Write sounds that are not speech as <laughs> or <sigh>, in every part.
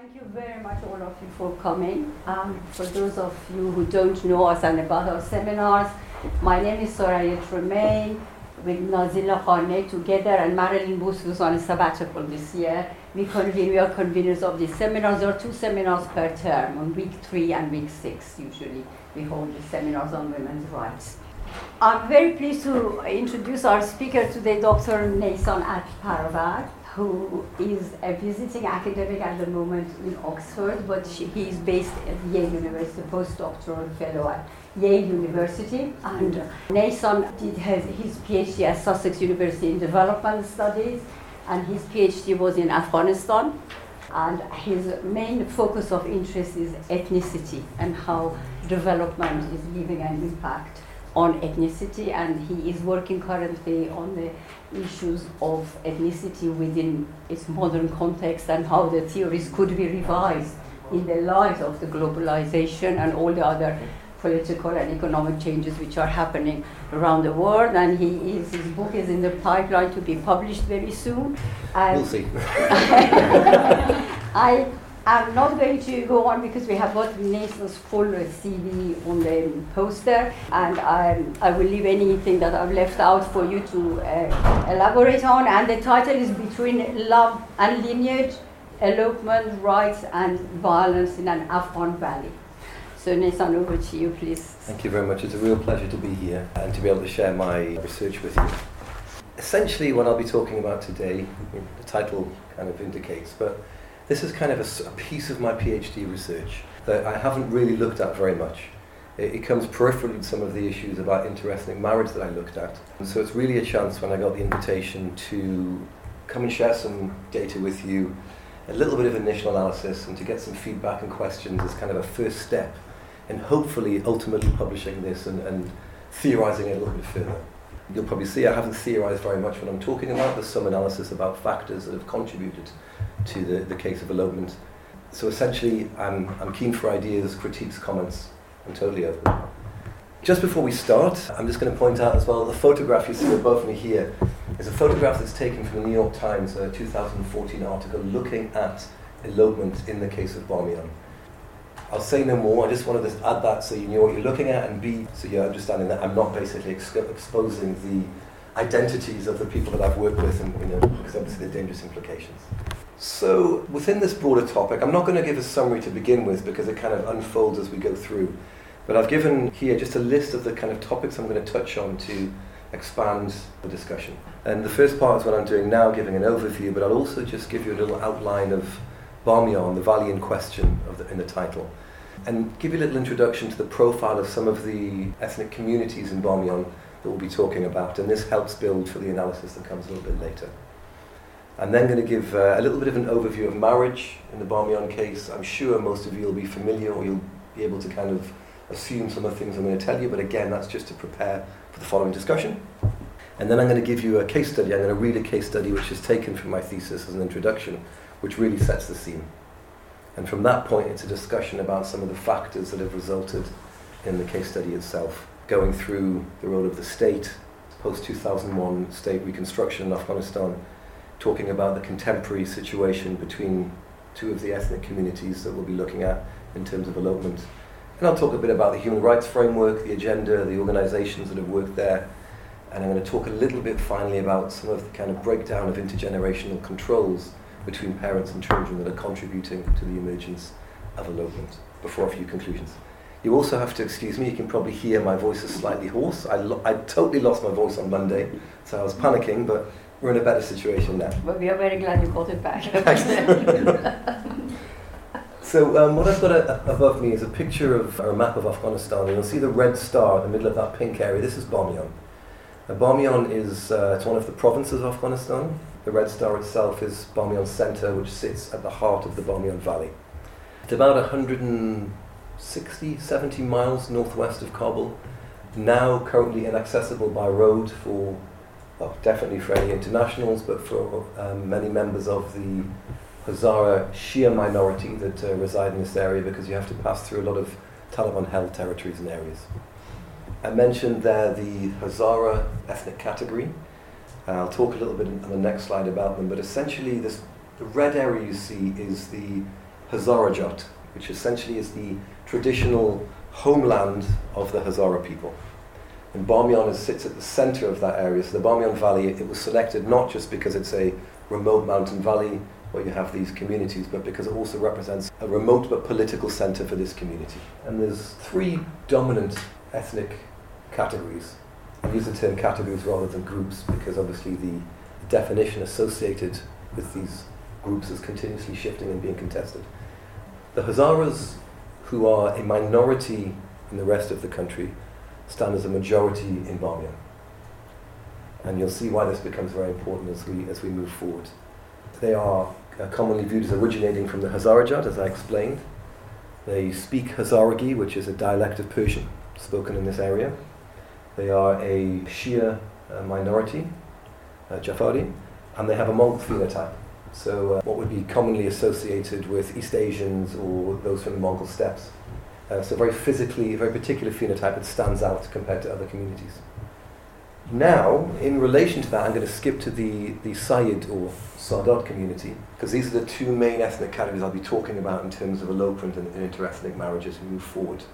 Thank you very much, all of you, for coming. Um, for those of you who don't know us and about our seminars, my name is Soraya Tremayne with Nazila Ghanea together and Marilyn Booth, who's on a sabbatical this year. We convene, we are conveners of these seminars. There are two seminars per term, on week three and week six, usually. We hold the seminars on women's rights. I'm very pleased to introduce our speaker today, Dr. Nason Paravad, who is a visiting academic at the moment in Oxford, but she, he is based at Yale University, postdoctoral fellow at Yale University. And Nason did his, his PhD at Sussex University in Development Studies, and his PhD was in Afghanistan. And his main focus of interest is ethnicity and how development is leaving an impact on ethnicity, and he is working currently on the issues of ethnicity within its modern context and how the theories could be revised in the light of the globalization and all the other political and economic changes which are happening around the world. And he is, his book is in the pipeline to be published very soon. And we'll see. <laughs> I I'm not going to go on because we have got Nason's full CV on the poster, and I, I will leave anything that I've left out for you to uh, elaborate on. And the title is Between Love and Lineage Elopement, Rights, and Violence in an Afghan Valley. So, Nason, over to you, please. Thank you very much. It's a real pleasure to be here and to be able to share my research with you. Essentially, what I'll be talking about today, the title kind of indicates, but this is kind of a, a, piece of my PhD research that I haven't really looked at very much. It, it comes peripherally to some of the issues about interethnic marriage that I looked at. And so it's really a chance when I got the invitation to come and share some data with you, a little bit of initial analysis, and to get some feedback and questions as kind of a first step in hopefully ultimately publishing this and, and theorizing it a little bit further. You'll probably see I haven't theorized very much when I'm talking about. There's some analysis about factors that have contributed to the, the case of elopement. So essentially, I'm, I'm keen for ideas, critiques, comments. I'm totally open. Just before we start, I'm just going to point out as well the photograph you see above me here is a photograph that's taken from the New York Times, a 2014 article looking at elopement in the case of Bamiyan. I'll say no more. I just wanted to add that so you know what you're looking at, and B, so you're understanding that I'm not basically ex- exposing the identities of the people that I've worked with, and you know, because obviously are dangerous implications. So, within this broader topic, I'm not going to give a summary to begin with because it kind of unfolds as we go through. But I've given here just a list of the kind of topics I'm going to touch on to expand the discussion. And the first part is what I'm doing now, giving an overview, but I'll also just give you a little outline of Bamiyan, the valley in question the, in the title, and give you a little introduction to the profile of some of the ethnic communities in Bamiyan that we'll be talking about. And this helps build for the analysis that comes a little bit later. I'm then going to give uh, a little bit of an overview of marriage in the Bamiyan case. I'm sure most of you will be familiar or you'll be able to kind of assume some of the things I'm going to tell you, but again, that's just to prepare for the following discussion. And then I'm going to give you a case study. I'm going to read a case study which is taken from my thesis as an introduction, which really sets the scene. And from that point, it's a discussion about some of the factors that have resulted in the case study itself, going through the role of the state, post 2001 state reconstruction in Afghanistan, talking about the contemporary situation between two of the ethnic communities that we'll be looking at in terms of elopement. And I'll talk a bit about the human rights framework, the agenda, the organizations that have worked there. And I'm going to talk a little bit finally about some of the kind of breakdown of intergenerational controls between parents and children that are contributing to the emergence of elopement before a few conclusions. You also have to excuse me, you can probably hear my voice is slightly hoarse. I, lo- I totally lost my voice on Monday, so I was panicking, but we're in a better situation now. But we are very glad you got it back. <laughs> so um, what I've got a, above me is a picture of a map of Afghanistan, and you'll see the red star in the middle of that pink area. This is Bamiyan. Now, Bamiyan is uh, it's one of the provinces of Afghanistan. The red star itself is Bamiyan Center, which sits at the heart of the Bamiyan Valley. It's about 160, 70 miles northwest of Kabul, now currently inaccessible by road for well, definitely for any internationals, but for um, many members of the Hazara Shia minority that uh, reside in this area because you have to pass through a lot of Taliban held territories and areas. I mentioned there the Hazara ethnic category. I'll talk a little bit on the next slide about them, but essentially, this, the red area you see is the Hazarajat, which essentially is the traditional homeland of the Hazara people. And Bamiyan sits at the center of that area. So the Bamiyan Valley, it was selected not just because it's a remote mountain valley where you have these communities, but because it also represents a remote but political center for this community. And there's three dominant ethnic categories. I use the term categories rather than groups because obviously the definition associated with these groups is continuously shifting and being contested. The Hazaras, who are a minority in the rest of the country, stand as a majority in Bamiyan. And you'll see why this becomes very important as we, as we move forward. They are uh, commonly viewed as originating from the Hazarajat, as I explained. They speak Hazaragi, which is a dialect of Persian spoken in this area. They are a Shia uh, minority, uh, Jafari, and they have a Mongol phenotype. So, uh, what would be commonly associated with East Asians or those from the Mongol steppes. Uh, so, very physically, a very particular phenotype that stands out compared to other communities. Now, in relation to that, I'm going to skip to the, the Sayyid or Sadat community, because these are the two main ethnic categories I'll be talking about in terms of elopement and, and interethnic marriage as we move forward.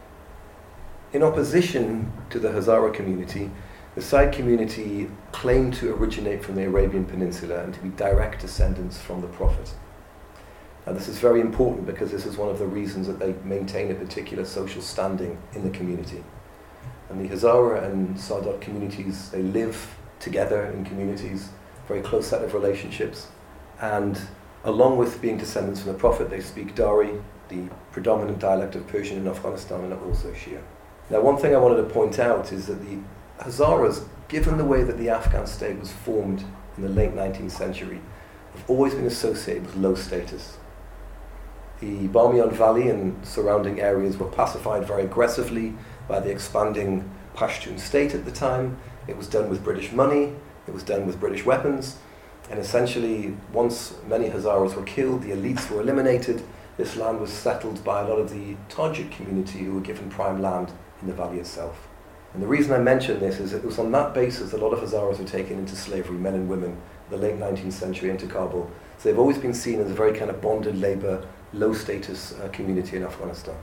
In opposition to the Hazara community, the Sayyid community claim to originate from the Arabian Peninsula and to be direct descendants from the Prophet. Now, this is very important because this is one of the reasons that they maintain a particular social standing in the community. And the Hazara and Sadat communities, they live together in communities, very close set of relationships. And along with being descendants from the Prophet, they speak Dari, the predominant dialect of Persian in Afghanistan, and also Shia. Now, one thing I wanted to point out is that the Hazaras, given the way that the Afghan state was formed in the late 19th century, have always been associated with low status. The Bamiyan Valley and surrounding areas were pacified very aggressively by the expanding Pashtun state at the time. It was done with British money, it was done with British weapons, and essentially, once many Hazaras were killed, the elites were eliminated. This land was settled by a lot of the Tajik community who were given prime land in the valley itself. And the reason I mention this is it was on that basis a lot of Hazaras were taken into slavery, men and women, the late 19th century into Kabul. So they've always been seen as a very kind of bonded labour, low status uh, community in Afghanistan.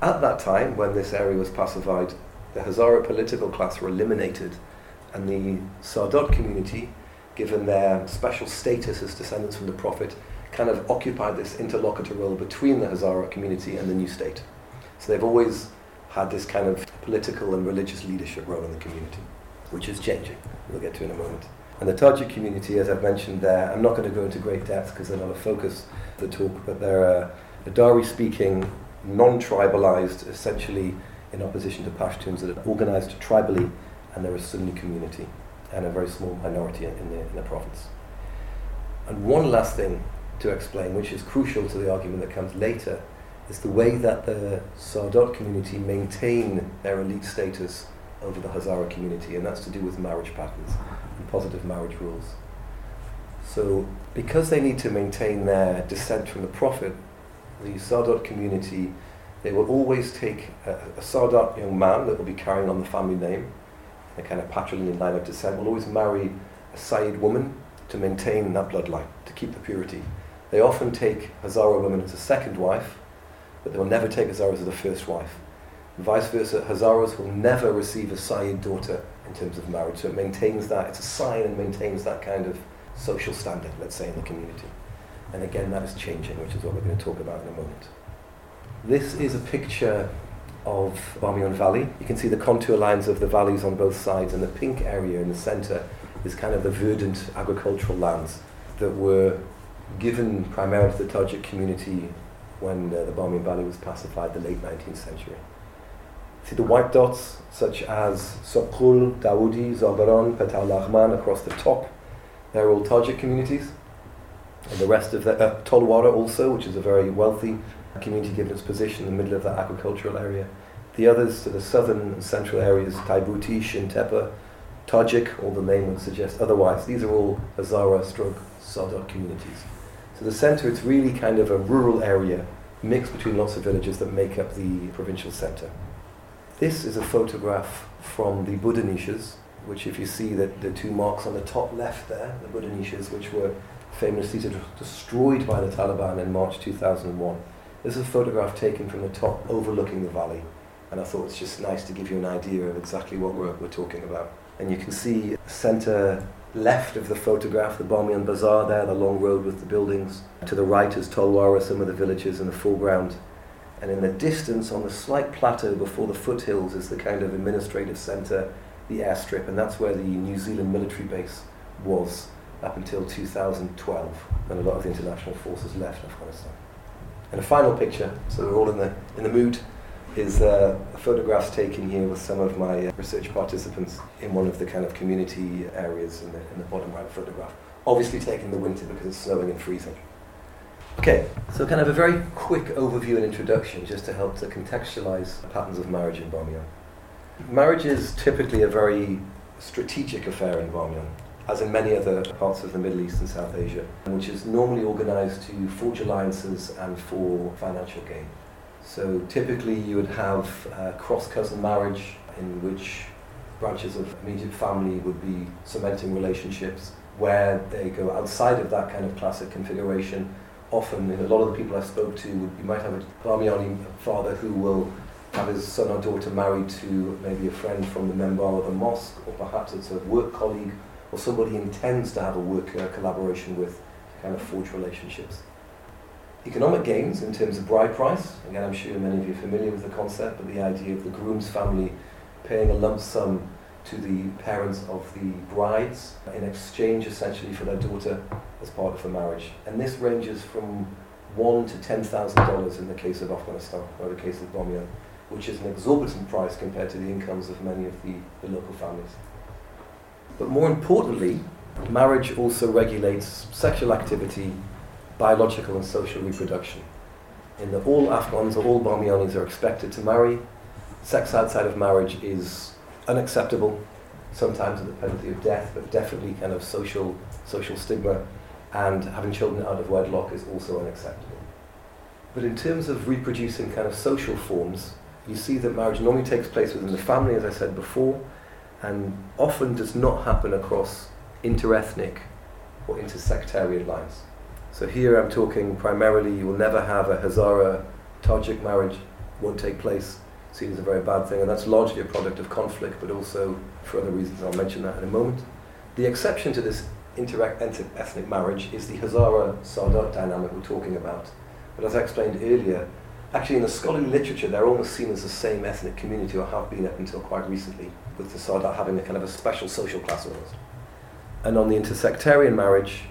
At that time, when this area was pacified, the Hazara political class were eliminated, and the Sadat community, given their special status as descendants from the Prophet, kind of occupied this interlocutor role between the Hazara community and the new state. So they've always had this kind of political and religious leadership role in the community, which is changing. We'll get to in a moment. And the Tajik community, as I've mentioned there, I'm not going to go into great depth because they're not a focus of the talk, but they're a, a Dari speaking, non tribalized, essentially in opposition to Pashtuns that are organized tribally, and they're a Sunni community and a very small minority in the, in the province. And one last thing to explain, which is crucial to the argument that comes later, is the way that the Sadat community maintain their elite status over the Hazara community, and that's to do with marriage patterns and positive marriage rules. So, because they need to maintain their descent from the Prophet, the Sadat community, they will always take a, a young man that will be carrying on the family name, a kind of patrilineal line of descent, will always marry a Sayyid woman to maintain that bloodline, to keep the purity. They often take Hazara women as a second wife, but they will never take Hazaras as the first wife. And vice versa, Hazaras will never receive a Sayyid daughter in terms of marriage. So it maintains that, it's a sign and maintains that kind of social standing, let's say, in the community. And again, that is changing, which is what we're going to talk about in a moment. This is a picture of Bamiyan Valley. You can see the contour lines of the valleys on both sides, and the pink area in the centre is kind of the verdant agricultural lands that were given primarily to the Tajik community when uh, the Bamiyan Valley was pacified the late 19th century. See the white dots, such as Sokul, Dawoodi, Zabaran, Petal Lahman across the top, they're all Tajik communities. And the rest of the, uh, Tolwara also, which is a very wealthy community given its position in the middle of that agricultural area. The others to the southern and central areas, Taibuti, Shintepa, Tajik, all the name would suggest otherwise. These are all Hazara stroke Sadat communities. So the centre, it's really kind of a rural area mixed between lots of villages that make up the provincial centre. This is a photograph from the Buddha niches, which if you see that the two marks on the top left there, the Buddha niches, which were famously destroyed by the Taliban in March 2001. This is a photograph taken from the top overlooking the valley, and I thought it's just nice to give you an idea of exactly what we're, we're talking about. And you can see centre left of the photograph, the Bamiyan Bazaar there, the long road with the buildings. To the right is Tolwara, some of the villages in the foreground. And in the distance, on the slight plateau before the foothills, is the kind of administrative centre, the airstrip, and that's where the New Zealand military base was up until 2012, when a lot of the international forces left Afghanistan. And a final picture, so we're all in the, in the mood, is uh, photographs taken here with some of my uh, research participants in one of the kind of community areas in the, in the bottom right photograph. Obviously taken in the winter because it's snowing and freezing. Okay, so kind of a very quick overview and introduction just to help to contextualize patterns of marriage in Bamiyan. Marriage is typically a very strategic affair in Bamiyan as in many other parts of the Middle East and South Asia, which is normally organized to forge alliances and for financial gain. So typically you would have a cross-cousin marriage in which branches of immediate family would be cementing relationships where they go outside of that kind of classic configuration. Often, a lot of the people I spoke to, would, you might have a Bamiani father who will have his son or daughter married to maybe a friend from the member of the mosque, or perhaps it's a work colleague or somebody intends to have a work uh, collaboration with kind of forge relationships. Economic gains in terms of bride price, again, I'm sure many of you are familiar with the concept, but the idea of the groom's family paying a lump sum to the parents of the brides in exchange essentially for their daughter as part of the marriage. And this ranges from one to ten thousand dollars in the case of Afghanistan or the case of Bamiyan, which is an exorbitant price compared to the incomes of many of the, the local families. But more importantly, marriage also regulates sexual activity, biological and social reproduction. In that all Afghans or all Bamiyanis are expected to marry. Sex outside of marriage is unacceptable, sometimes at the penalty of death, but definitely kind of social social stigma. And having children out of wedlock is also unacceptable. But in terms of reproducing kind of social forms, you see that marriage normally takes place within the family, as I said before, and often does not happen across interethnic or intersectarian lines. So here I'm talking primarily you will never have a Hazara Tajik marriage, won't take place, seen as a very bad thing, and that's largely a product of conflict, but also for other reasons, I'll mention that in a moment. The exception to this inter-ethnic marriage is the Hazara Sadat dynamic we're talking about. But as I explained earlier, actually in the scholarly literature, they're almost seen as the same ethnic community, or have been up until quite recently with the Sadat having a kind of a special social class almost. And on the intersectarian marriage,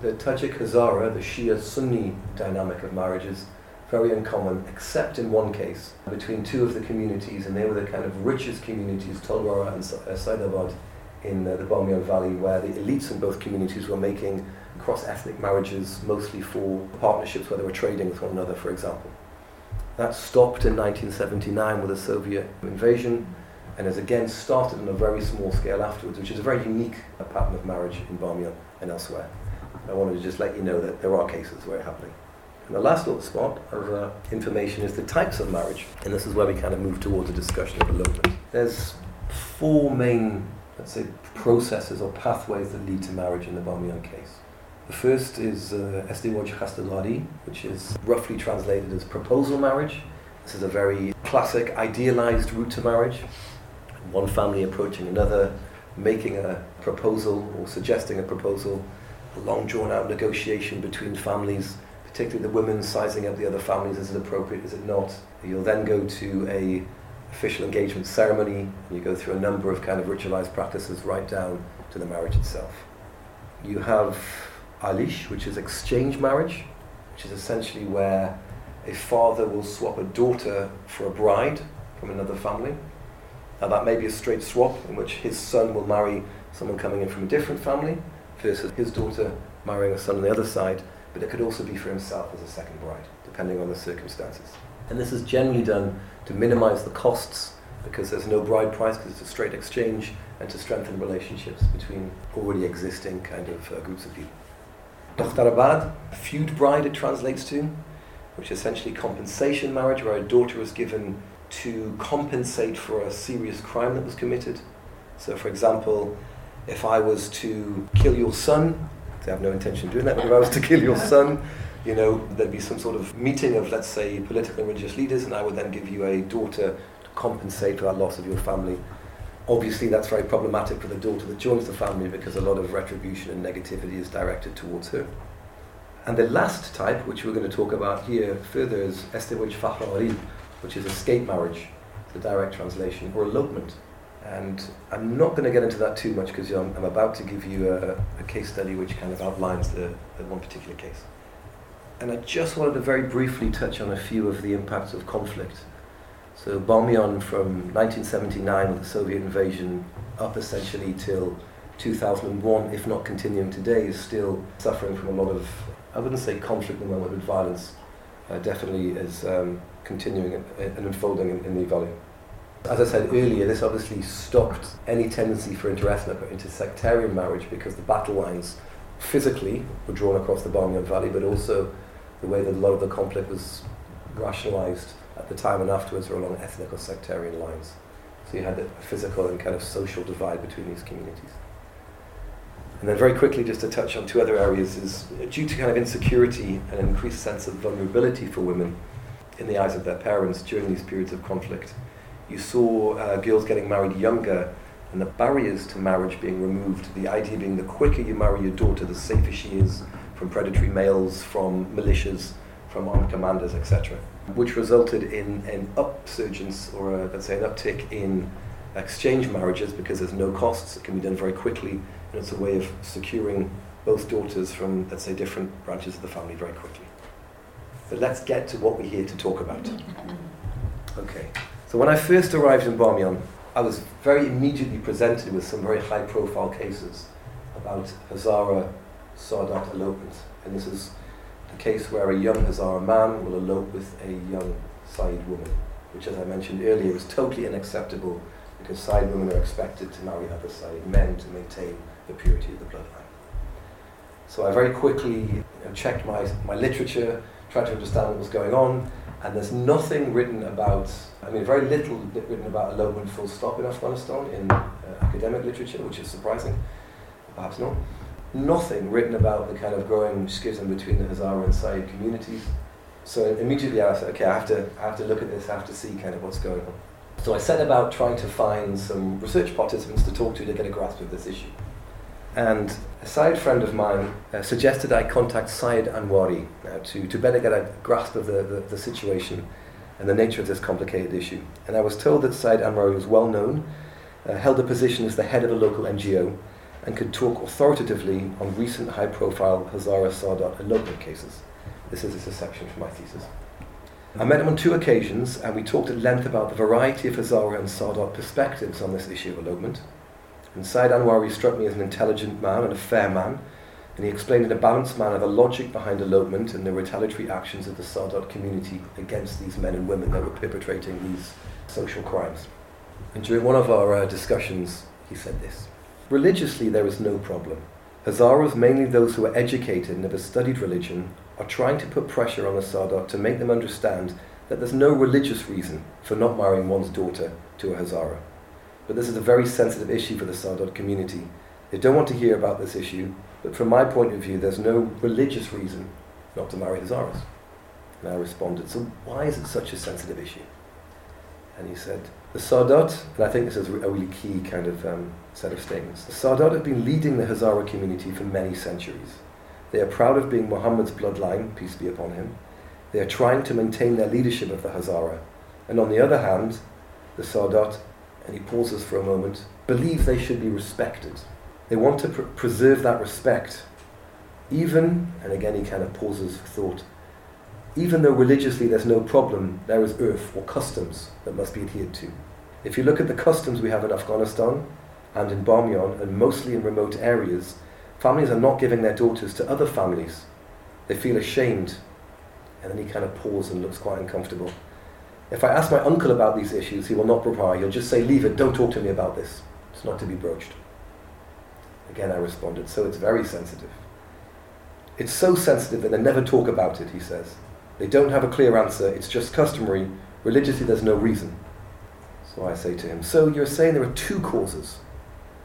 the Tajik Hazara, the Shia Sunni dynamic of marriage is very uncommon, except in one case, between two of the communities, and they were the kind of richest communities, Tolwara and uh, Saidabad, in uh, the Bamiyan Valley, where the elites in both communities were making cross ethnic marriages, mostly for partnerships where they were trading with one another, for example. That stopped in 1979 with the Soviet invasion and has again started on a very small scale afterwards, which is a very unique pattern of marriage in Bamiyan and elsewhere. I wanted to just let you know that there are cases where it's happening. And the last little spot of uh, information is the types of marriage, and this is where we kind of move towards a discussion of elopement. There's four main, let's say, processes or pathways that lead to marriage in the Bamiyan case. The first is uh, Esdiwaj which is roughly translated as proposal marriage. This is a very classic, idealized route to marriage one family approaching another, making a proposal or suggesting a proposal, a long drawn out negotiation between families, particularly the women sizing up the other families, is it appropriate, is it not? You'll then go to a official engagement ceremony, and you go through a number of kind of ritualized practices right down to the marriage itself. You have Alish, which is exchange marriage, which is essentially where a father will swap a daughter for a bride from another family. Now that may be a straight swap in which his son will marry someone coming in from a different family versus his daughter marrying a son on the other side, but it could also be for himself as a second bride, depending on the circumstances. And this is generally done to minimize the costs because there's no bride price because it's a straight exchange and to strengthen relationships between already existing kind of uh, groups of people. Dokhtarabad, feud bride it translates to, which is essentially compensation marriage where a daughter is given to compensate for a serious crime that was committed. So, for example, if I was to kill your son I have no intention of doing that, but if I was to kill your <laughs> son, you know, there'd be some sort of meeting of, let's say, political and religious leaders, and I would then give you a daughter to compensate for that loss of your family. Obviously, that's very problematic for the daughter that joins the family because a lot of retribution and negativity is directed towards her. And the last type, which we're going to talk about here further, is Estewaj Fahrari, which is escape marriage, the direct translation, or elopement. And I'm not going to get into that too much because I'm, I'm, about to give you a, a, case study which kind of outlines the, the one particular case. And I just wanted to very briefly touch on a few of the impacts of conflict. So Bamyan from 1979 with the Soviet invasion up essentially till 2001, if not continuing today, is still suffering from a lot of, I wouldn't say conflict in the moment, but violence. Uh, definitely is um, continuing and, and unfolding in, in the valley. As I said earlier, this obviously stopped any tendency for interethnic or intersectarian marriage because the battle lines physically were drawn across the Bamyan Valley, but also the way that a lot of the conflict was rationalized at the time and afterwards were along ethnic or sectarian lines. So you had a physical and kind of social divide between these communities. And then very quickly, just to touch on two other areas, is due to kind of insecurity and an increased sense of vulnerability for women in the eyes of their parents during these periods of conflict, you saw uh, girls getting married younger and the barriers to marriage being removed. The idea being the quicker you marry your daughter, the safer she is from predatory males, from militias, from armed commanders, etc. Which resulted in an upsurgence or a, let's say an uptick in exchange marriages because there's no costs, it can be done very quickly, and it's a way of securing both daughters from, let's say, different branches of the family very quickly. But let's get to what we're here to talk about. <laughs> Okay. So when I first arrived in Bamyan, I was very immediately presented with some very high profile cases about Hazara Sadat elopement. And this is the case where a young Hazara man will elope with a young Said woman, which, as I mentioned earlier, is totally unacceptable because Said women are expected to marry other Said men to maintain the purity of the bloodline. So I very quickly you know, checked my, my literature, tried to understand what was going on, and there's nothing written about, I mean, very little written about elopement full stop in Afghanistan in uh, academic literature, which is surprising, perhaps not nothing written about the kind of growing schism between the Hazara and Said communities. So immediately I said, okay, I have to, I have to look at this, I have to see kind of what's going on. So I set about trying to find some research participants to talk to to get a grasp of this issue. And a side friend of mine uh, suggested I contact Syed Anwari uh, to, to better get a grasp of the, the, the, situation and the nature of this complicated issue. And I was told that Syed Anwari was well known, uh, held a position as the head of a local NGO, and could talk authoritatively on recent high profile Hazara Sadat elopement cases. This is a section from my thesis. I met him on two occasions and we talked at length about the variety of Hazara and Sadat perspectives on this issue of elopement. And Said Anwari struck me as an intelligent man and a fair man, and he explained in a balanced manner the logic behind elopement and the retaliatory actions of the Sadat community against these men and women that were perpetrating these social crimes. And during one of our uh, discussions, he said this. Religiously, there is no problem. Hazaras, mainly those who are educated and have studied religion, are trying to put pressure on the Sadat to make them understand that there's no religious reason for not marrying one's daughter to a Hazara. But this is a very sensitive issue for the Sadat community. They don't want to hear about this issue, but from my point of view, there's no religious reason not to marry Hazaras. And I responded, So why is it such a sensitive issue? And he said, The Sadat, and I think this is a really key kind of um, set of statements, the Sadat have been leading the Hazara community for many centuries. They are proud of being Muhammad's bloodline, peace be upon him. They are trying to maintain their leadership of the Hazara. And on the other hand, the Sadat, and he pauses for a moment, believe they should be respected. They want to pr- preserve that respect, even, and again he kind of pauses for thought, even though religiously there's no problem, there is urf or customs that must be adhered to. If you look at the customs we have in Afghanistan and in Bamyan and mostly in remote areas, families are not giving their daughters to other families. They feel ashamed. And then he kind of pauses and looks quite uncomfortable. If I ask my uncle about these issues, he will not reply. He'll just say, Leave it, don't talk to me about this. It's not to be broached. Again, I responded, So it's very sensitive. It's so sensitive that they never talk about it, he says. They don't have a clear answer, it's just customary. Religiously, there's no reason. So I say to him, So you're saying there are two causes.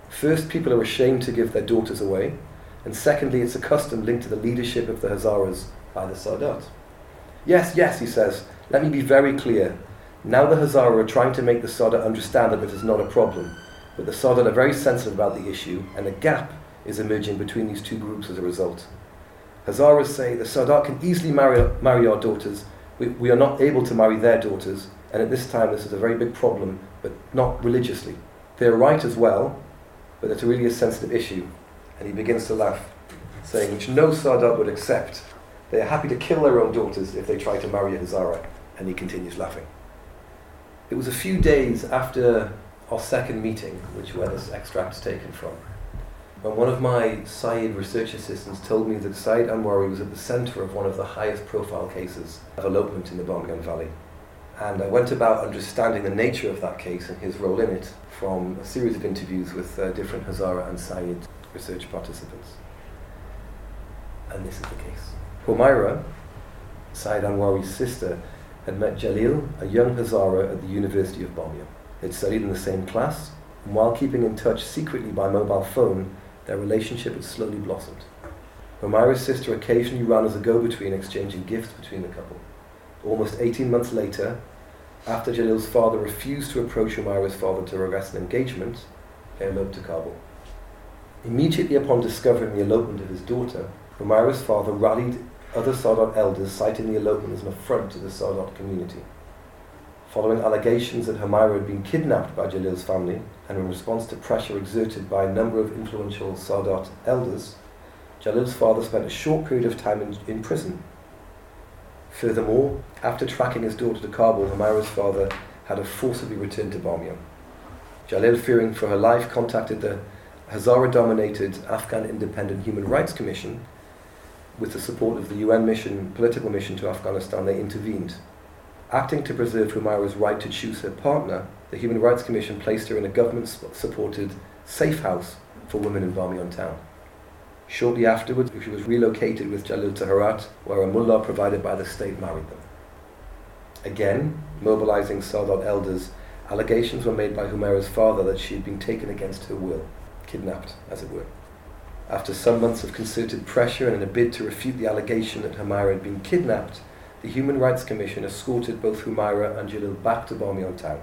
First, people are ashamed to give their daughters away, And secondly, it's a custom linked to the leadership of the Hazaras by the Sadat. Yes, yes, he says, let me be very clear. Now the Hazara are trying to make the Sadat understand that this is not a problem, but the Sadat are very sensitive about the issue, and a gap is emerging between these two groups as a result. Hazaras say the Sadat can easily marry, marry our daughters. We, we are not able to marry their daughters, and at this time this is a very big problem, but not religiously. They're right as well, but it's really a sensitive issue. And he begins to laugh, saying, which no Sadat would accept. They are happy to kill their own daughters if they try to marry a Hazara. And he continues laughing. It was a few days after our second meeting, which where this extract is taken from, when one of my Said research assistants told me that Said Anwari was at the centre of one of the highest profile cases of elopement in the Bamyan Valley. And I went about understanding the nature of that case and his role in it from a series of interviews with uh, different Hazara and Said research participants. And this is the case. Humaira, Said Anwari's sister, had met Jalil, a young Hazara at the University of Bamyan. They'd studied in the same class, and while keeping in touch secretly by mobile phone, their relationship had slowly blossomed. Humaira's sister occasionally ran as a go between, exchanging gifts between the couple. Almost 18 months later, after Jalil's father refused to approach Humaira's father to arrest an engagement, they eloped to Kabul. Immediately upon discovering the elopement of his daughter, Humaira's father rallied other Sadat elders, citing the elopement as an affront to the Sadat community. Following allegations that Humaira had been kidnapped by Jalil's family, and in response to pressure exerted by a number of influential Sadat elders, Jalil's father spent a short period of time in, in prison. Furthermore, after tracking his daughter to Kabul, Humaira's father had her forcibly returned to Bamyan. Jalil, fearing for her life, contacted the Hazara dominated Afghan Independent Human Rights Commission. With the support of the UN mission, political mission to Afghanistan, they intervened. Acting to preserve Humaira's right to choose her partner, the Human Rights Commission placed her in a government supported safe house for women in Bamyan town. Shortly afterwards, she was relocated with Jalil to Herat, where a mullah provided by the state married them. Again, mobilizing Sadat elders, allegations were made by Humaira's father that she had been taken against her will, kidnapped, as it were. After some months of concerted pressure and in a bid to refute the allegation that Humaira had been kidnapped, the Human Rights Commission escorted both Humaira and Jalil back to Bamyan town.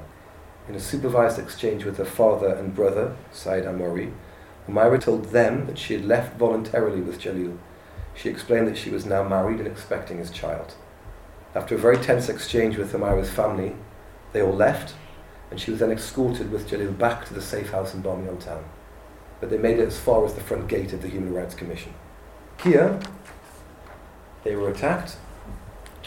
In a supervised exchange with her father and brother, Said Anwari, Humaira told them that she had left voluntarily with Jalil. She explained that she was now married and expecting his child. After a very tense exchange with Humaira's family, they all left, and she was then escorted with Jalil back to the safe house in Bamyan town. But they made it as far as the front gate of the Human Rights Commission. Here, they were attacked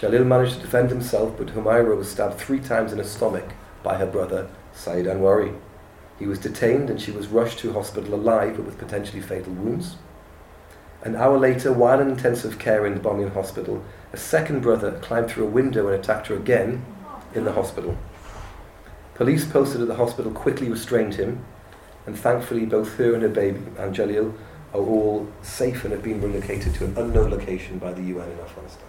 Jalil managed to defend himself, but Humaira was stabbed three times in the stomach by her brother, Said Anwari. He was detained and she was rushed to hospital alive but with potentially fatal wounds. An hour later, while in intensive care in the Bamyan hospital, a second brother climbed through a window and attacked her again in the hospital. Police posted at the hospital quickly restrained him, and thankfully both her and her baby and Jalil are all safe and have been relocated to an unknown location by the UN in Afghanistan.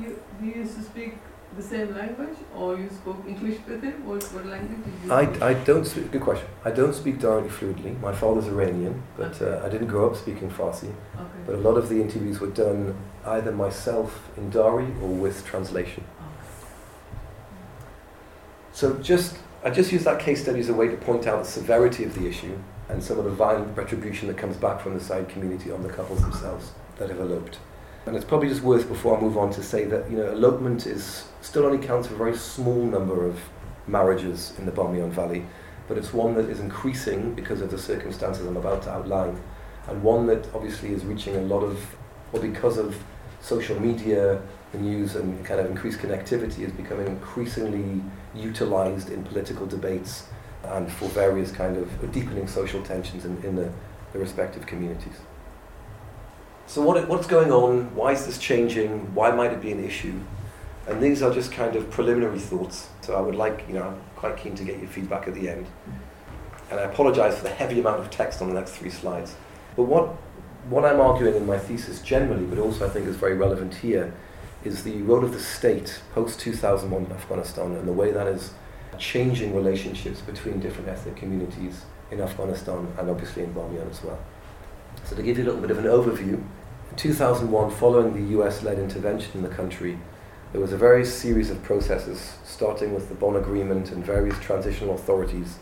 You, you used to speak the same language or you spoke English with him? What, what language did you I, speak? I don't speak, good question. I don't speak directly fluently. My father's Iranian, but uh, I didn't grow up speaking Farsi. Okay. But a lot of the interviews were done either myself in Dari or with translation. Okay. So just, I just use that case study as a way to point out the severity of the issue and some of the violent retribution that comes back from the Said community on the couples themselves that have eloped. And it's probably just worth, before I move on, to say that you know elopement is still only counts for a very small number of marriages in the Bamyan Valley, but it's one that is increasing because of the circumstances I'm about to outline, and one that obviously is reaching a lot of, well, because of social media, the news, and kind of increased connectivity, is becoming increasingly utilized in political debates and for various kind of deepening social tensions in, in the, the respective communities. So what, what's going on? Why is this changing? Why might it be an issue? And these are just kind of preliminary thoughts. So I would like, you know, I'm quite keen to get your feedback at the end. And I apologize for the heavy amount of text on the next three slides. But what, what I'm arguing in my thesis generally, but also I think is very relevant here, is the role of the state post 2001 in Afghanistan and the way that is changing relationships between different ethnic communities in Afghanistan and obviously in Bamyan as well. So to give you a little bit of an overview, in 2001, following the US-led intervention in the country, there was a very series of processes, starting with the Bonn Agreement and various transitional authorities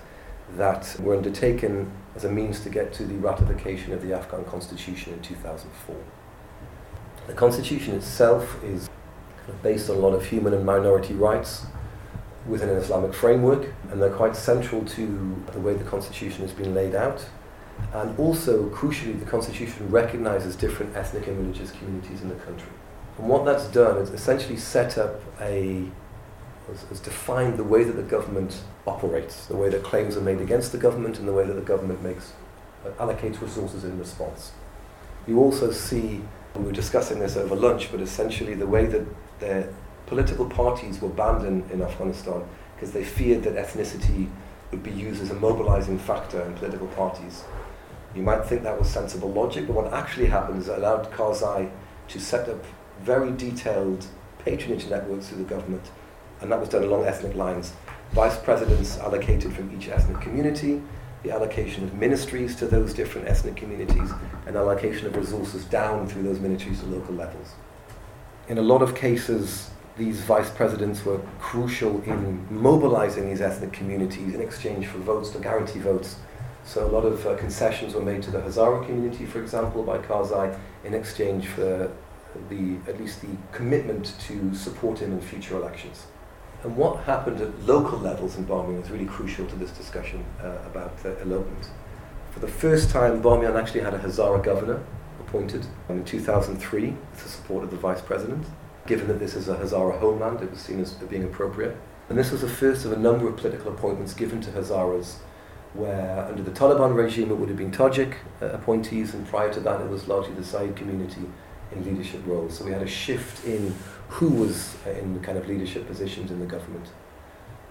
that were undertaken as a means to get to the ratification of the Afghan constitution in 2004. The constitution itself is based on a lot of human and minority rights within an Islamic framework, and they're quite central to the way the constitution has been laid out. And also, crucially, the constitution recognizes different ethnic and religious communities in the country. And what that's done is essentially set up a, has, defined the way that the government operates, the way that claims are made against the government, and the way that the government makes uh, allocates resources in response. You also see, we were discussing this over lunch, but essentially the way that the political parties were banned in, in Afghanistan because they feared that ethnicity would be used as a mobilizing factor in political parties. You might think that was sensible logic, but what actually happened is it allowed Karzai to set up very detailed patronage networks through the government, and that was done along ethnic lines. Vice presidents allocated from each ethnic community, the allocation of ministries to those different ethnic communities, and allocation of resources down through those ministries to local levels. In a lot of cases, these vice presidents were crucial in mobilizing these ethnic communities in exchange for votes to guarantee votes. So a lot of uh, concessions were made to the Hazara community, for example, by Karzai in exchange for the at least the commitment to support him in future elections. And what happened at local levels in Bamiyan is really crucial to this discussion uh, about uh, elopement. For the first time, Bamiyan actually had a Hazara governor appointed in 2003 with the support of the vice president. Given that this is a Hazara homeland, it was seen as being appropriate. And this was the first of a number of political appointments given to Hazaras, where under the Taliban regime it would have been Tajik uh, appointees, and prior to that it was largely the Said community in leadership roles. So we had a shift in who was uh, in kind of leadership positions in the government.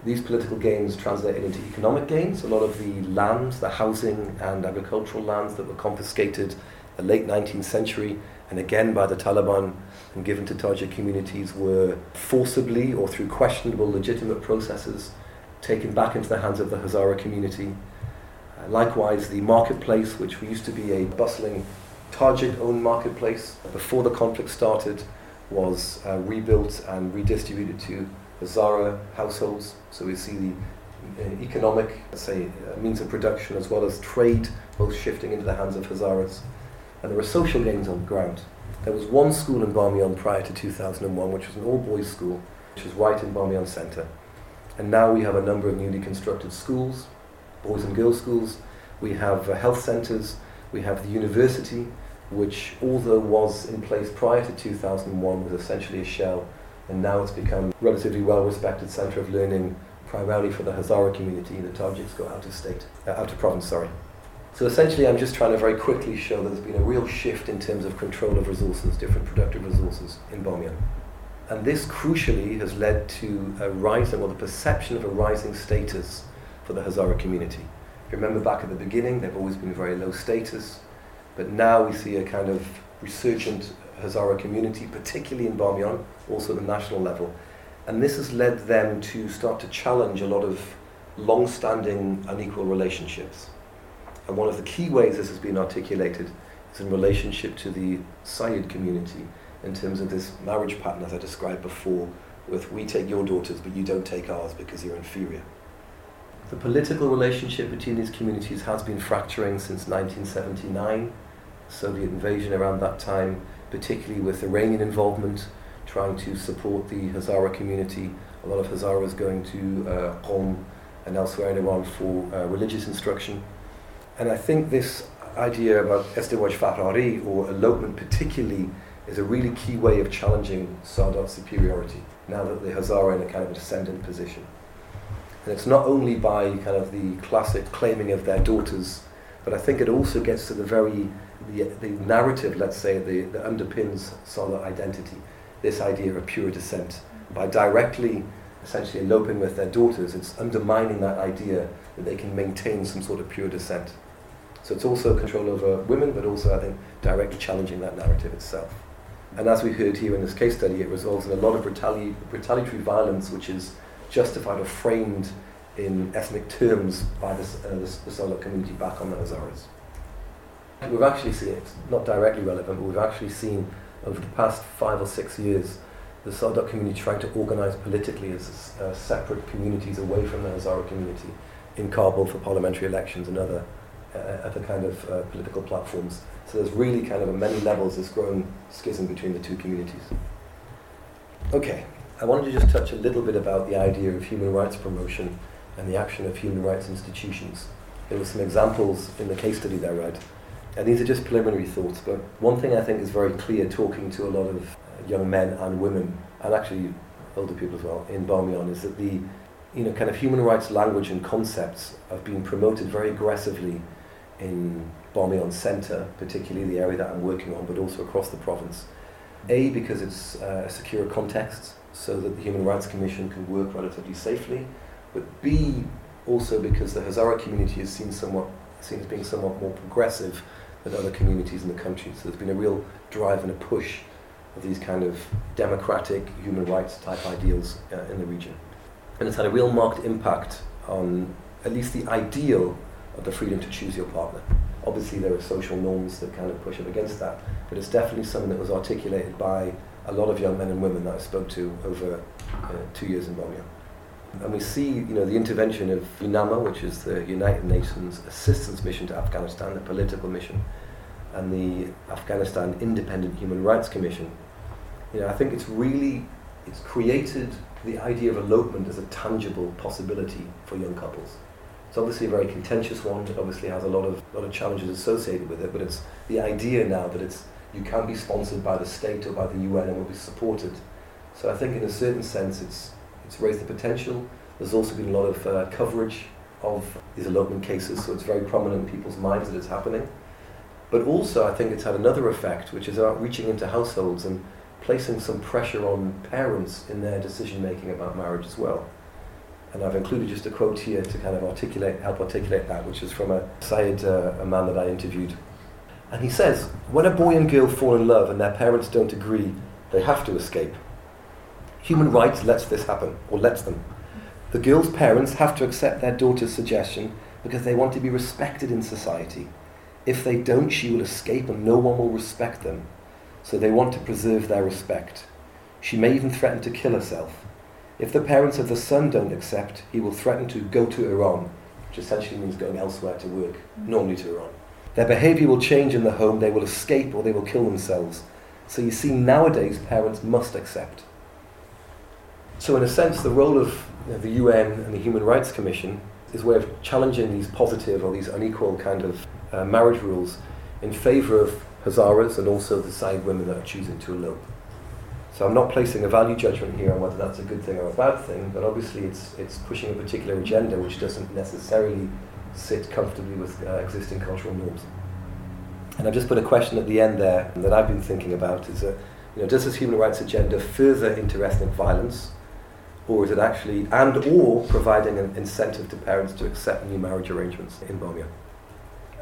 These political gains translated into economic gains. A lot of the lands, the housing and agricultural lands that were confiscated in the late 19th century and again by the Taliban and given to Tajik communities were forcibly or through questionable legitimate processes taken back into the hands of the Hazara community. Uh, likewise, the marketplace, which used to be a bustling Tajik owned marketplace before the conflict started was uh, rebuilt and redistributed to Hazara households. So we see the uh, economic, say, uh, means of production as well as trade both shifting into the hands of Hazaras. And there were social gains on the ground. There was one school in Bamiyan prior to 2001, which was an all boys school, which was right in Bamiyan centre. And now we have a number of newly constructed schools, boys and girls schools. We have uh, health centres. We have the university which, although was in place prior to 2001, was essentially a shell, and now it's become a relatively well-respected centre of learning, primarily for the Hazara community. The Tajiks go out of state, uh, out of province, sorry. So essentially, I'm just trying to very quickly show that there's been a real shift in terms of control of resources, different productive resources in Bamiyan. And this crucially has led to a rising, or the perception of a rising status for the Hazara community. If you remember back at the beginning, they've always been very low status. But now we see a kind of resurgent Hazara community, particularly in Bamiyan, also at the national level. And this has led them to start to challenge a lot of long standing unequal relationships. And one of the key ways this has been articulated is in relationship to the Syed community, in terms of this marriage pattern, as I described before, with we take your daughters, but you don't take ours because you're inferior. The political relationship between these communities has been fracturing since 1979. Soviet invasion around that time, particularly with Iranian involvement, trying to support the Hazara community. A lot of Hazaras going to uh, Qom and elsewhere in Iran for uh, religious instruction. And I think this idea about Estewaj Fahrari or elopement particularly is a really key way of challenging Sadat's superiority now that the Hazara are in a kind of a descendant position. And it's not only by kind of the classic claiming of their daughters, but I think it also gets to the very the, the narrative, let's say, the, that underpins Sadat identity, this idea of pure descent. By directly, essentially eloping with their daughters, it's undermining that idea that they can maintain some sort of pure descent. So it's also control over women, but also, I think, directly challenging that narrative itself. And as we heard here in this case study, it results in a lot of retali- retaliatory violence, which is justified or framed in ethnic terms by uh, the Sadat community back on the Hazaras. We've actually seen, it's not directly relevant, but we've actually seen over the past five or six years the Sadat community trying to organise politically as uh, separate communities away from the Hazara community in Kabul for parliamentary elections and other, uh, other kind of uh, political platforms. So there's really kind of at many levels this growing schism between the two communities. Okay, I wanted to just touch a little bit about the idea of human rights promotion and the action of human rights institutions. There were some examples in the case study I read, and these are just preliminary thoughts, but one thing I think is very clear talking to a lot of uh, young men and women, and actually older people as well, in Bamiyan, is that the you know, kind of human rights language and concepts have been promoted very aggressively in Bamiyan Centre, particularly the area that I'm working on, but also across the province. A, because it's uh, a secure context, so that the Human Rights Commission can work relatively safely, but B, also because the Hazara community is seen somewhat seen as being somewhat more progressive than other communities in the country. So there's been a real drive and a push of these kind of democratic human rights type ideals uh, in the region. And it's had a real marked impact on at least the ideal of the freedom to choose your partner. Obviously, there are social norms that kind of push up against that, but it's definitely something that was articulated by a lot of young men and women that I spoke to over uh, two years in Bamiyan. And we see, you know, the intervention of UNAMA, which is the United Nations Assistance Mission to Afghanistan, the political mission, and the Afghanistan Independent Human Rights Commission. You know, I think it's really, it's created the idea of elopement as a tangible possibility for young couples. It's obviously a very contentious one. It obviously has a lot of lot of challenges associated with it. But it's the idea now that it's you can be sponsored by the state or by the UN and will be supported. So I think in a certain sense it's it's raised the potential. There's also been a lot of uh, coverage of these elopement cases, so it's very prominent in people's minds that it's happening. But also, I think it's had another effect, which is about reaching into households and placing some pressure on parents in their decision making about marriage as well. And I've included just a quote here to kind of articulate, help articulate that, which is from a Syed, uh, a man that I interviewed. And he says, when a boy and girl fall in love and their parents don't agree, they have to escape. Human rights lets this happen, or lets them. The girl's parents have to accept their daughter's suggestion because they want to be respected in society. If they don't, she will escape and no one will respect them. So they want to preserve their respect. She may even threaten to kill herself. If the parents of the son don't accept, he will threaten to go to Iran, which essentially means going elsewhere to work, mm. normally to Iran. Their behaviour will change in the home, they will escape or they will kill themselves. So you see, nowadays parents must accept. So, in a sense, the role of you know, the UN and the Human Rights Commission is a way of challenging these positive or these unequal kind of uh, marriage rules in favour of Hazaras and also the Syed women that are choosing to elope. So I'm not placing a value judgment here on whether that's a good thing or a bad thing, but obviously it's, it's pushing a particular agenda which doesn't necessarily sit comfortably with uh, existing cultural norms. And I've just put a question at the end there that I've been thinking about is, that, you know, does this human rights agenda further interethnic violence, or is it actually, and or providing an incentive to parents to accept new marriage arrangements in Bamiyan?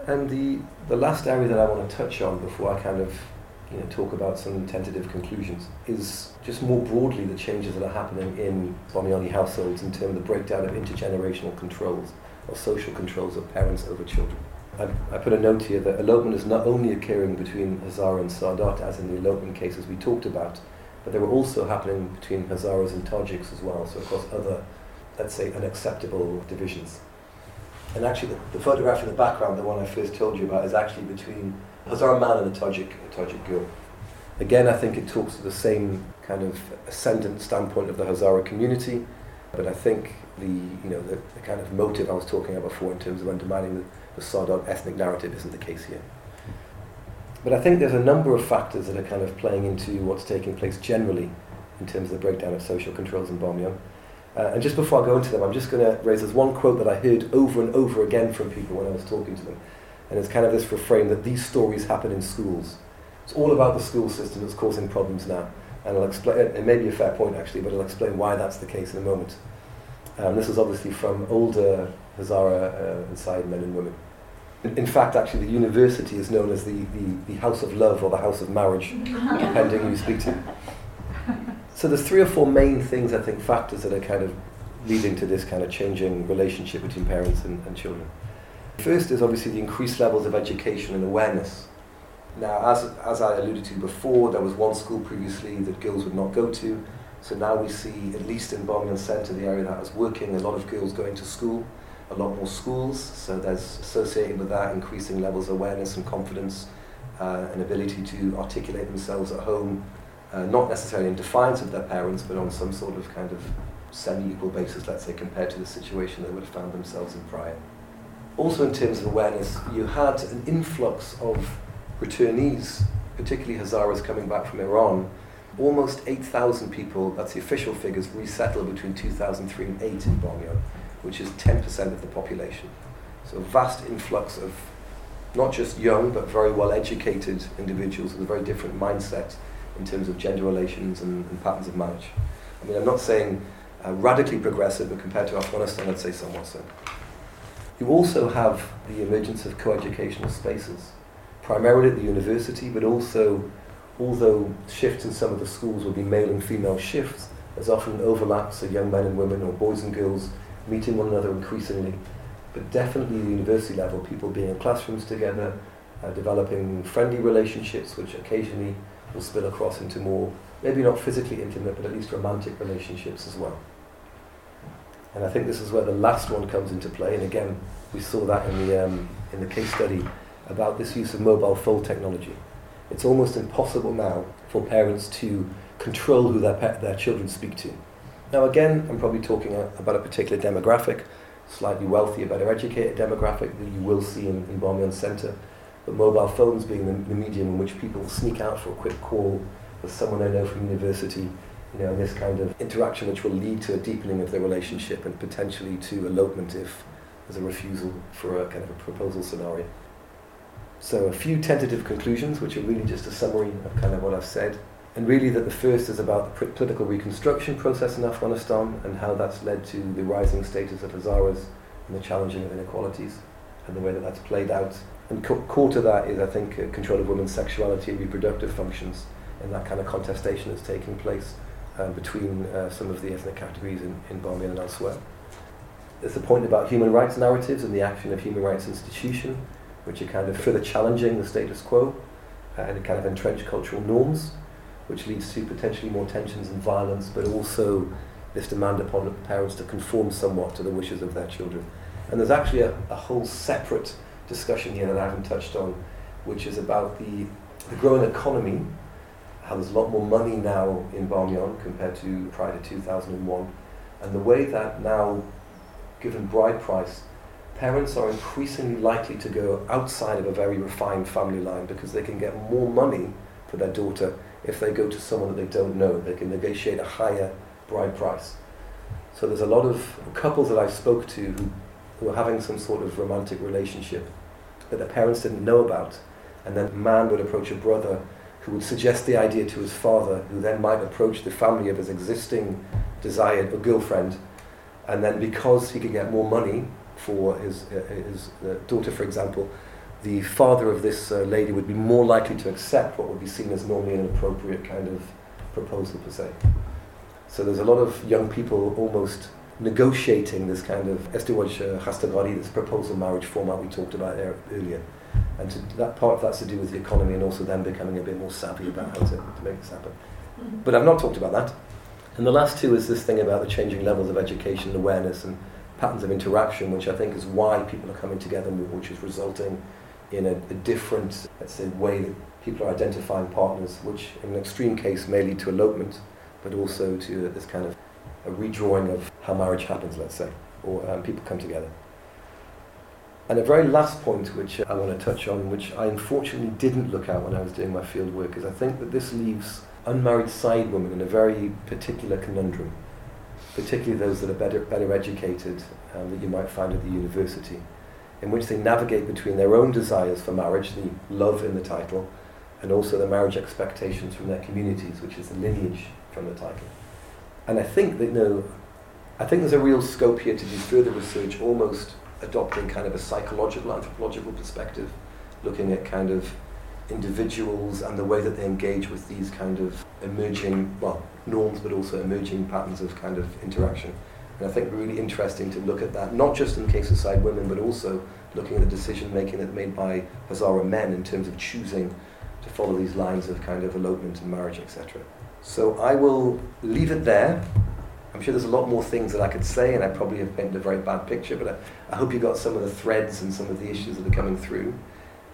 And the, the last area that I want to touch on before I kind of you know, talk about some tentative conclusions is just more broadly the changes that are happening in Bamiyani households in terms of the breakdown of intergenerational controls or social controls of parents over children. I, I put a note here that elopement is not only occurring between Hazara and Sadat, as in the elopement cases we talked about, but they were also happening between Hazaras and Tajiks as well, so across other, let's say, unacceptable divisions. And actually, the, the, photograph in the background, the one I first told you about, is actually between a Hazara man and a Tajik, a Tajik girl. Again, I think it talks to the same kind of ascendant standpoint of the Hazara community, but I think the you know the, the kind of motive I was talking about before in terms of undermining the, the ethnic narrative isn't the case here. But I think there's a number of factors that are kind of playing into what's taking place generally in terms of the breakdown of social controls in Bamiyan. Uh, and just before I go into them, I'm just going to raise this one quote that I heard over and over again from people when I was talking to them. And it's kind of this refrain that these stories happen in schools. It's all about the school system that's causing problems now. And I'll explain, it may be a fair point actually, but I'll explain why that's the case in a moment. Um, this is obviously from older Hazara uh, inside men and women. In, fact, actually, the university is known as the, the, the house of love or the house of marriage, <laughs> depending who you speak to. So there's three or four main things, I think, factors that are kind of leading to this kind of changing relationship between parents and, and children. First is obviously the increased levels of education and awareness. Now, as, as I alluded to before, there was one school previously that girls would not go to. So now we see, at least in Bamiyan Centre, the area that is working, a lot of girls going to school, a lot more schools. So there's associated with that increasing levels of awareness and confidence uh, and ability to articulate themselves at home, uh, not necessarily in defiance of their parents, but on some sort of kind of semi-equal basis, let's say, compared to the situation they would have found themselves in prior. Also in terms of awareness, you had an influx of returnees, particularly Hazaras coming back from Iran. Almost 8,000 people, that's the official figures, resettled between 2003 and 8 in Bamiyan, which is 10% of the population. So a vast influx of not just young, but very well educated individuals with a very different mindset in terms of gender relations and, and patterns of marriage. I mean, I'm not saying uh, radically progressive, but compared to Afghanistan, I'd say somewhat so. You also have the emergence of coeducational spaces, primarily at the university, but also, although shifts in some of the schools will be male and female shifts, there's often overlaps of young men and women or boys and girls meeting one another increasingly. But definitely the university level, people being in classrooms together, uh, developing friendly relationships, which occasionally will spill across into more, maybe not physically intimate, but at least romantic relationships as well. And I think this is where the last one comes into play. And again, we saw that in the, um, in the case study about this use of mobile phone technology. It's almost impossible now for parents to control who their, pe- their children speak to. Now, again, I'm probably talking about a particular demographic, slightly wealthier, better educated demographic that you will see in, in Centre. But mobile phones being the, the medium in which people sneak out for a quick call with someone they know from university you know, this kind of interaction which will lead to a deepening of the relationship and potentially to elopement if there's a refusal for a kind of a proposal scenario. So a few tentative conclusions, which are really just a summary of kind of what I've said. And really that the first is about the political reconstruction process in Afghanistan and how that's led to the rising status of Hazaras and the challenging of inequalities and the way that that's played out. And co- core to that is, I think, uh, control of women's sexuality and reproductive functions in that kind of contestation that's taking place um, between uh, some of the ethnic categories in, in Bamiyan and elsewhere. There's a point about human rights narratives and the action of human rights institution, which are kind of further challenging the status quo uh, and kind of entrenched cultural norms, which leads to potentially more tensions and violence, but also this demand upon parents to conform somewhat to the wishes of their children. And there's actually a, a whole separate discussion here that I haven't touched on, which is about the, the growing economy how there's a lot more money now in Bamiyan compared to prior to 2001. And the way that now, given bride price, parents are increasingly likely to go outside of a very refined family line because they can get more money for their daughter if they go to someone that they don't know. They can negotiate a higher bride price. So there's a lot of couples that I've spoke to who, who are having some sort of romantic relationship that their parents didn't know about. And then man would approach a brother who would suggest the idea to his father, who then might approach the family of his existing desired girlfriend, and then because he could get more money for his, uh, his uh, daughter, for example, the father of this uh, lady would be more likely to accept what would be seen as normally an appropriate kind of proposal per se. So there's a lot of young people almost negotiating this kind of estiwaj khastagari, this proposal marriage format we talked about there earlier. And to, that part of that's to do with the economy and also them becoming a bit more savvy about how to, to make this happen. Mm-hmm. But I've not talked about that. And the last two is this thing about the changing levels of education and awareness and patterns of interaction, which I think is why people are coming together more, which is resulting in a, a different, let's say, way that people are identifying partners, which in an extreme case may lead to elopement, but also to this kind of a redrawing of how marriage happens, let's say, or um, people come together. And a very last point which I want to touch on, which I unfortunately didn't look at when I was doing my field work, is I think that this leaves unmarried Syed women in a very particular conundrum, particularly those that are better, better educated um, that you might find at the university, in which they navigate between their own desires for marriage, the love in the title, and also the marriage expectations from their communities, which is the lineage from the title. And I think that, you know, I think there's a real scope here to do further research almost adopting kind of a psychological, anthropological perspective, looking at kind of individuals and the way that they engage with these kind of emerging, well, norms, but also emerging patterns of kind of interaction. And I think really interesting to look at that, not just in the case of Syed women, but also looking at the decision making that made by Hazara men in terms of choosing to follow these lines of kind of elopement and marriage, etc. So I will leave it there. I'm sure there's a lot more things that I could say, and I probably have painted a very bad picture, but I, I hope you got some of the threads and some of the issues that are coming through.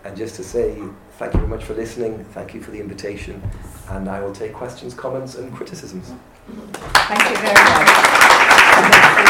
And just to say thank you very much for listening, thank you for the invitation, and I will take questions, comments, and criticisms. Thank you very much. Thank you.